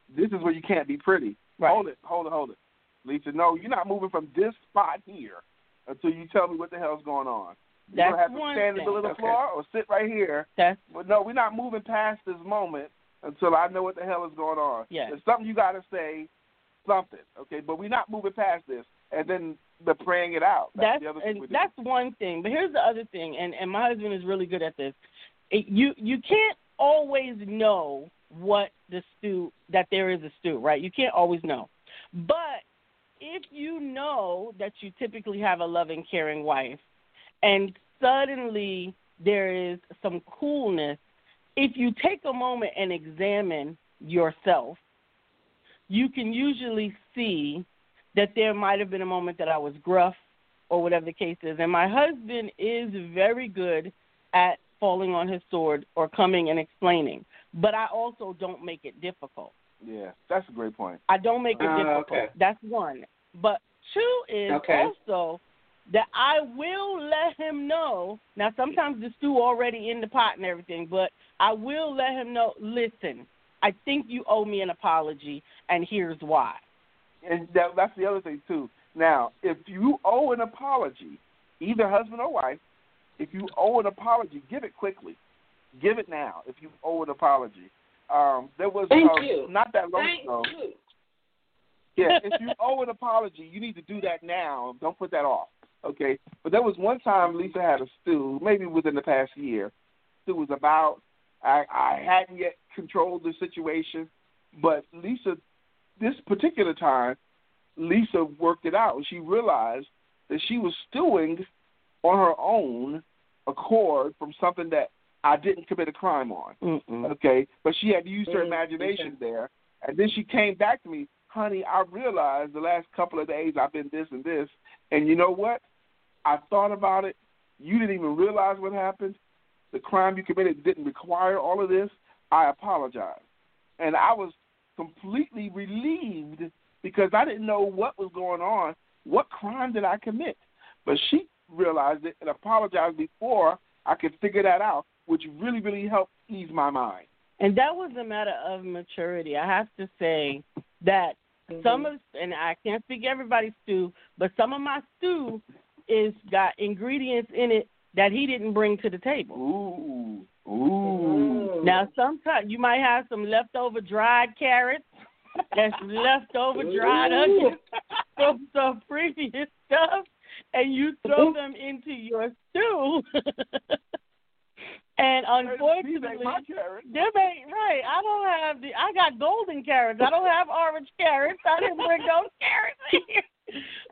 this is where you can't be pretty. Right. Hold it, hold it, hold it. Lisa, no, you're not moving from this spot here until you tell me what the hell's going on. You're That's gonna have to one stand in the thing. middle of Okay. floor or sit right here. That's But no, we're not moving past this moment until I know what the hell is going on. Yes. There's something you got to say, something, okay? But we're not moving past this, and then the praying it out. That's, that's the other thing and that's one thing. But here's the other thing, and and my husband is really good at this. It, you you can't always know what the stew that there is a stew, right? You can't always know. But if you know that you typically have a loving, caring wife, and suddenly there is some coolness, if you take a moment and examine yourself, you can usually see that there might have been a moment that I was gruff or whatever the case is. And my husband is very good at falling on his sword or coming and explaining. But I also don't make it difficult. yeah, that's a great point. I don't make it Ah, difficult. okay. That's one. But two is Okay. also that I will let him know. Now, sometimes the stew already in the pot and everything, but I will let him know. Listen, I think you owe me an apology, and here's why. And that, that's the other thing too. Now, if you owe an apology, either husband or wife, if you owe an apology, give it quickly. Give it now. If you owe an apology, um, there was Thank uh, you. not that long Thank ago. you. Yeah, if you owe an apology, you need to do that now. Don't put that off. Okay. But there was one time Lisa had a stew, maybe within the past year. It was about I I hadn't yet controlled the situation, but Lisa, this particular time, Lisa worked it out. She realized that she was stewing on her own accord from something that I didn't commit a crime on. Mm-mm. Okay, but she had used use her imagination there, and then she came back to me, honey. I realized the last couple of days I've been this and this, and you know what? I thought about it. You didn't even realize what happened. The crime you committed didn't require all of this. I apologize, and I was completely relieved because I didn't know what was going on. What crime did I commit? But she realized it and apologized before I could figure that out. which really, really helped ease my mind. And that was a matter of maturity. I have to say that mm-hmm. some of, and I can't speak everybody's stew, but some of my stew is got ingredients in it that he didn't bring to the table. Ooh, ooh. Now, sometimes you might have some leftover dried carrots that's leftover dried onions from some previous stuff, and you throw them into your stew. And unfortunately, them ain't right. I don't have the. I got golden carrots. I don't have orange carrots. I didn't bring those carrots here.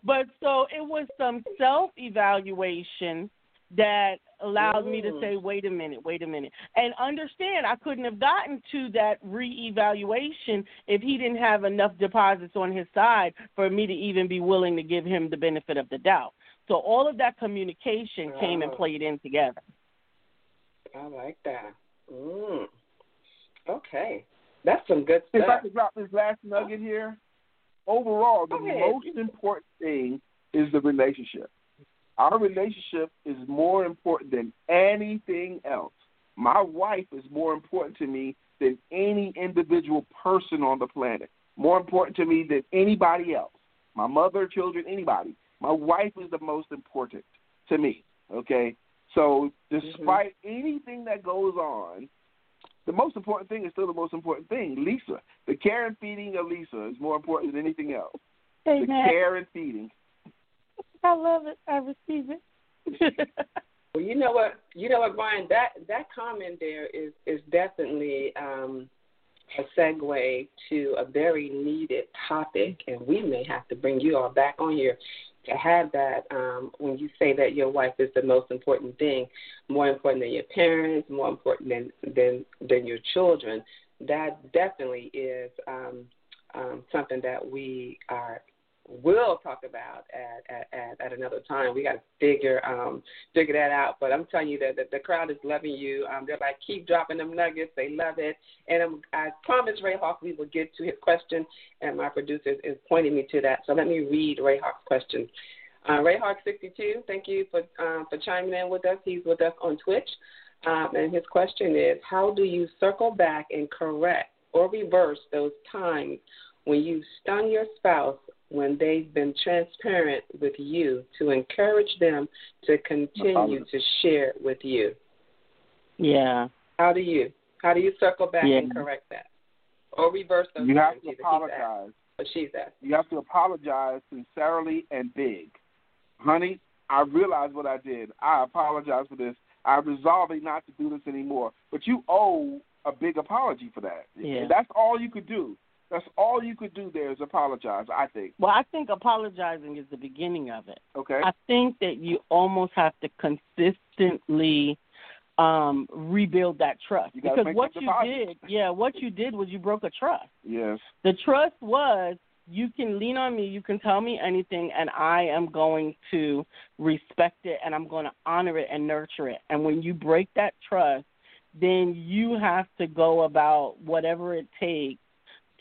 But so it was some self evaluation that allowed me to say, wait a minute, wait a minute. And understand, I couldn't have gotten to that reevaluation if he didn't have enough deposits on his side for me to even be willing to give him the benefit of the doubt. So all of that communication came and played in together. I like that. Mm. Okay. That's some good stuff. If I could drop this last nugget here, overall, the most important thing is the relationship. Our relationship is more important than anything else. My wife is more important to me than any individual person on the planet. More important to me than anybody else. My mother, children, anybody. My wife is the most important to me. Okay? So, despite mm-hmm. anything that goes on, the most important thing is still the most important thing. Lisa, the care and feeding of Lisa is more important than anything else. Amen. The care and feeding. I love it. I receive it. well, you know what? You know what, Brian? That that comment there is is definitely um, a segue to a very needed topic, and we may have to bring you all back on here to have that um, when you say that your wife is the most important thing, more important than your parents, more important than than than your children. That definitely is um, um, something that we are will talk about at at, at, another time. We got to figure um figure that out. But I'm telling you that the, crowd is loving you. Um, they're like keep dropping them nuggets. They love it. And I'm, I promised Ray Hawk we will get to his question, and my producer is pointing me to that. So let me read Ray Hawk's question. Uh, Ray Hawk 62, thank you for um, for chiming in with us. He's with us on Twitch, um, and his question is: How do you circle back and correct or reverse those times when you stun your spouse when they've been transparent with you to encourage them to continue to share with you. Yeah. How do you how do you circle back yeah. and correct that? Or reverse those You have to apologize. But she's asked. You have to apologize sincerely and big. Honey, I realize what I did. I apologize for this. I'm resolving not to do this anymore. But you owe a big apology for that. Yeah. And that's all you could do. That's all you could do there is apologize, I think. Well, I think apologizing is the beginning of it. Okay. I think that you almost have to consistently um rebuild that trust because what you did yeah what you did was you broke a trust yes the trust was you can lean on me you can tell me anything and i am going to respect it and i'm going to honor it and nurture it and when you break that trust then you have to go about whatever it takes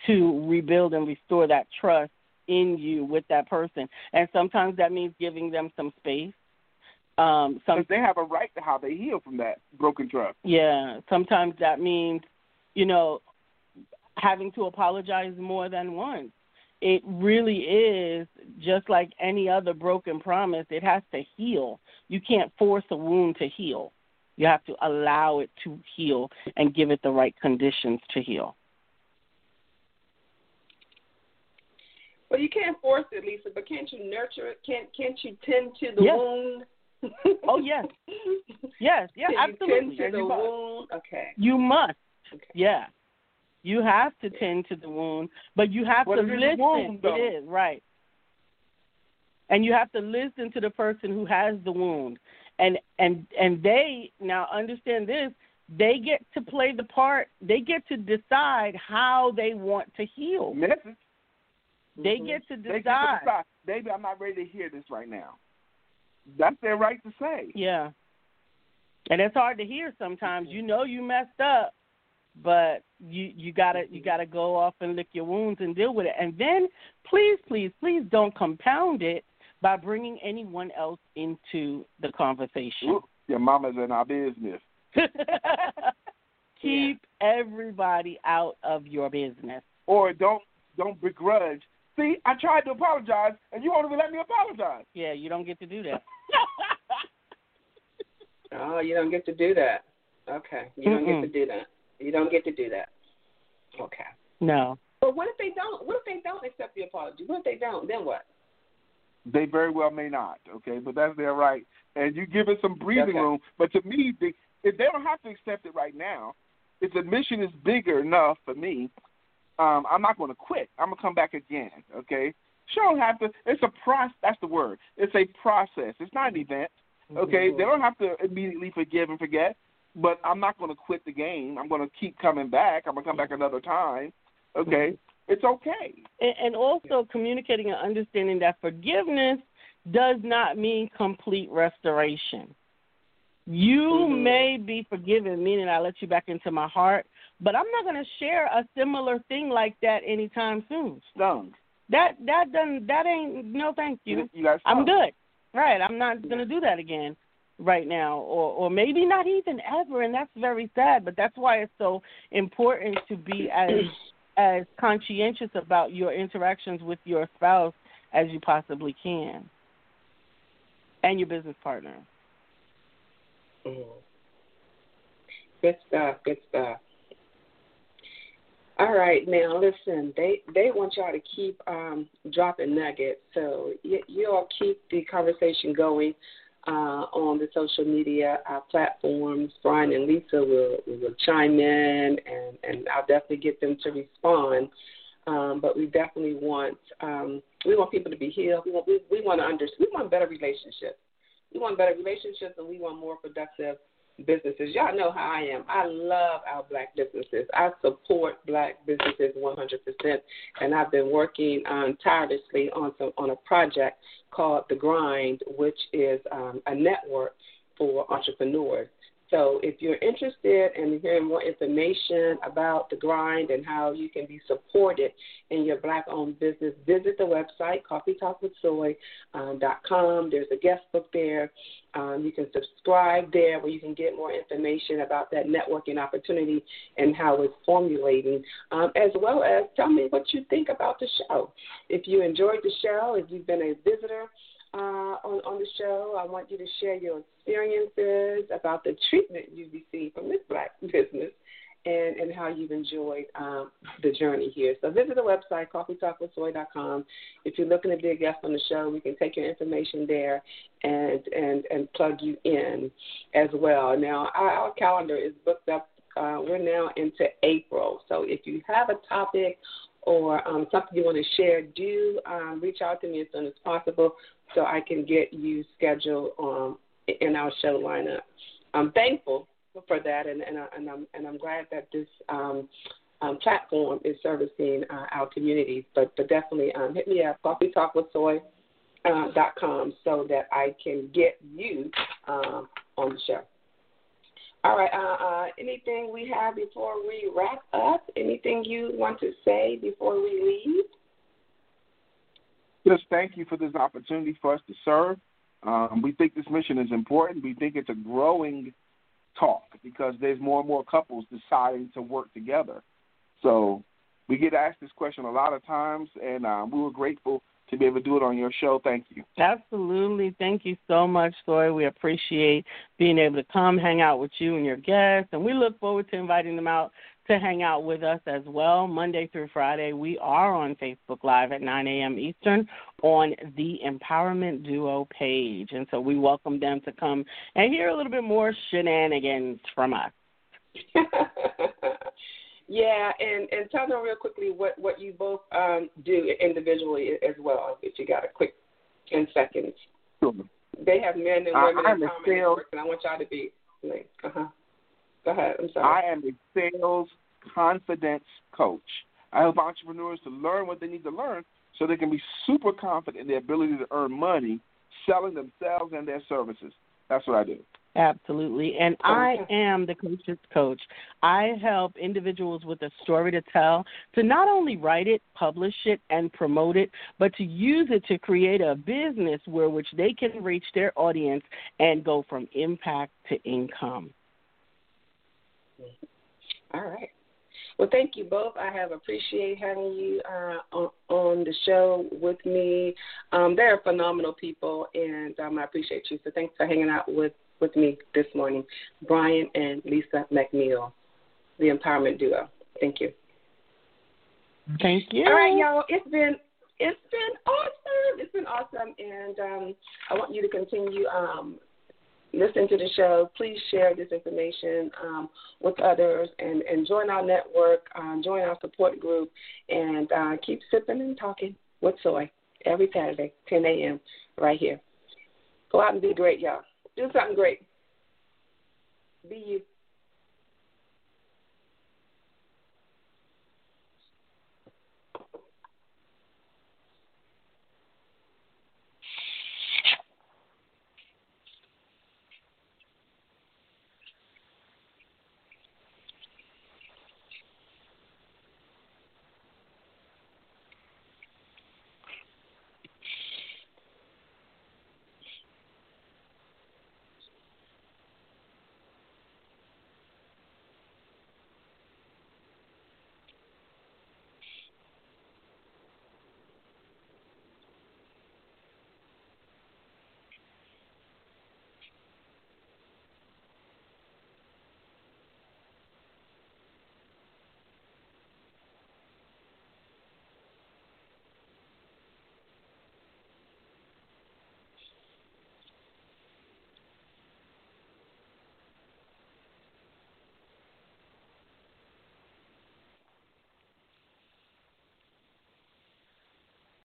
to rebuild and restore that trust in you with that person. And sometimes that means giving them some space. Um, some they have a right to how they heal from that broken trust. Yeah, sometimes that means, you know, having to apologize more than once. It really is just like any other broken promise. It has to heal. You can't force a wound to heal. You have to allow it to heal and give it the right conditions to heal. Well, you can't force it, Lisa, but can't you nurture it? Can't can't you tend to the yes. wound? oh yes, yes, yeah, Can absolutely. You tend to the wound. Okay. You must. Okay. Yeah. You have to tend to the wound, but you have what to listen. Wound, it is right, and you have to listen to the person who has the wound, and and and they now understand this. They get to play the part. They get to decide how they want to heal. Message. They mm-hmm. get to decide. They get to decide. Baby, I'm not ready to hear this right now. That's their right to say. Yeah. And it's hard to hear sometimes. You know you messed up, but you you gotta you gotta go off and lick your wounds and deal with it. And then please, please, please don't compound it by bringing anyone else into the conversation. Ooh, your mama's in our business. Keep yeah. everybody out of your business. Or don't don't begrudge. See, I tried to apologize, and you won't even let me apologize. Yeah, you don't get to do that. oh, you don't get to do that. Okay, you don't Mm-mm. get to do that. You don't get to do that. Okay. No. But what if they don't? What if they don't accept the apology? What if they don't? Then what? They very well may not. Okay, but that's their right, and you give it some breathing okay. room. But to me, they, if they don't have to accept it right now, if the mission is bigger enough for me, um, I'm not going to quit. I'm gonna come back again. Okay. Sure, don't have to. It's a process. That's the word. It's a process. It's not an event. Okay. Mm-hmm. They don't have to immediately forgive and forget. But I'm not going to quit the game. I'm going to keep coming back. I'm going to come back another time. Okay. It's okay. And, and also communicating and understanding that forgiveness does not mean complete restoration. You mm-hmm. may be forgiven, meaning I let you back into my heart, but I'm not going to share a similar thing like that anytime soon. No. That that doesn't that ain't no thank you. you guys I'm good. Right. I'm not going to do that again right now or or maybe not even ever and that's very sad but that's why it's so important to be as as conscientious about your interactions with your spouse as you possibly can and your business partner mm. good stuff good stuff all right, now listen. They they want y'all to keep um, dropping nuggets, so you, all keep the conversation going uh, on the social media uh, platforms. Brian and Lisa will will chime in, and and I'll definitely get them to respond. Um, but we definitely want um, we want people to be healed. We want we, we want to under we want better relationships. We want better relationships, and we want more productive businesses. Y'all know how I am. I love our black businesses. I support black businesses 100%, and I've been working um, tirelessly on some on a project called The Grind, which is um, a network for entrepreneurs. So if you're interested in hearing more information about the grind and how you can be supported in your black owned business, visit the website coffeetalkwithsoy.com. There's a guest book there. Um, you can subscribe there where you can get more information about that networking opportunity and how it's formulating, um, as well as tell me what you think about the show. If you enjoyed the show, if you've been a visitor, uh, on, on the show. I want you to share your experiences about the treatment you've received from this black business and, and how you've enjoyed um, the journey here. So visit the website, coffeetalkwithsoy.com. If you're looking to be a guest on the show, we can take your information there and, and, and plug you in as well. Now, our, our calendar is booked up. Uh, we're now into April. So if you have a topic or um, something you want to share, do um, reach out to me as soon as possible so I can get you scheduled um, in our show lineup. I'm thankful for that, and, and, I, and I'm and I'm glad that this um, um, platform is servicing uh, our communities. But but definitely um, hit me up, coffeetalkwithsoy.com, uh, so that I can get you um, on the show. All right. Uh, uh, anything we have before we wrap up? Anything you want to say before we leave? Just thank you for this opportunity for us to serve. Um, we think this mission is important. We think it's a growing talk because there's more and more couples deciding to work together. So we get asked this question a lot of times, and um, we were grateful to be able to do it on your show. Thank you. Absolutely. Thank you so much, Soy. We appreciate being able to come hang out with you and your guests, and we look forward to inviting them out to hang out with us as well. Monday through Friday, we are on Facebook Live at 9 a.m. Eastern on the Empowerment Duo page. And so we welcome them to come and hear a little bit more shenanigans from us. yeah, and, and tell them real quickly what, what you both um, do individually as well, if you got a quick 10 seconds. Sure. They have men and women uh, in common, and I want y'all to be like, uh-huh. Go ahead. I'm sorry. I am a sales confidence coach. I help entrepreneurs to learn what they need to learn so they can be super confident in their ability to earn money selling themselves and their services. That's what I do. Absolutely. And I am the coach's coach. I help individuals with a story to tell to not only write it, publish it, and promote it, but to use it to create a business where which they can reach their audience and go from impact to income. All right. Well, thank you both. I have appreciated having you uh, on, on the show with me. Um, they're phenomenal people, and um, I appreciate you. So thanks for hanging out with, with me this morning, Brian and Lisa McNeil, the Empowerment Duo. Thank you. Thank you. All right, y'all. It's been it's been awesome. It's been awesome, and um, I want you to continue um, listening to the show. Please share this information um, with others, and, and join our network, uh, join our support group, and uh, keep sipping and talking with soy every Saturday, 10 a.m. right here. Go out and be great, y'all. Do something great. Be you.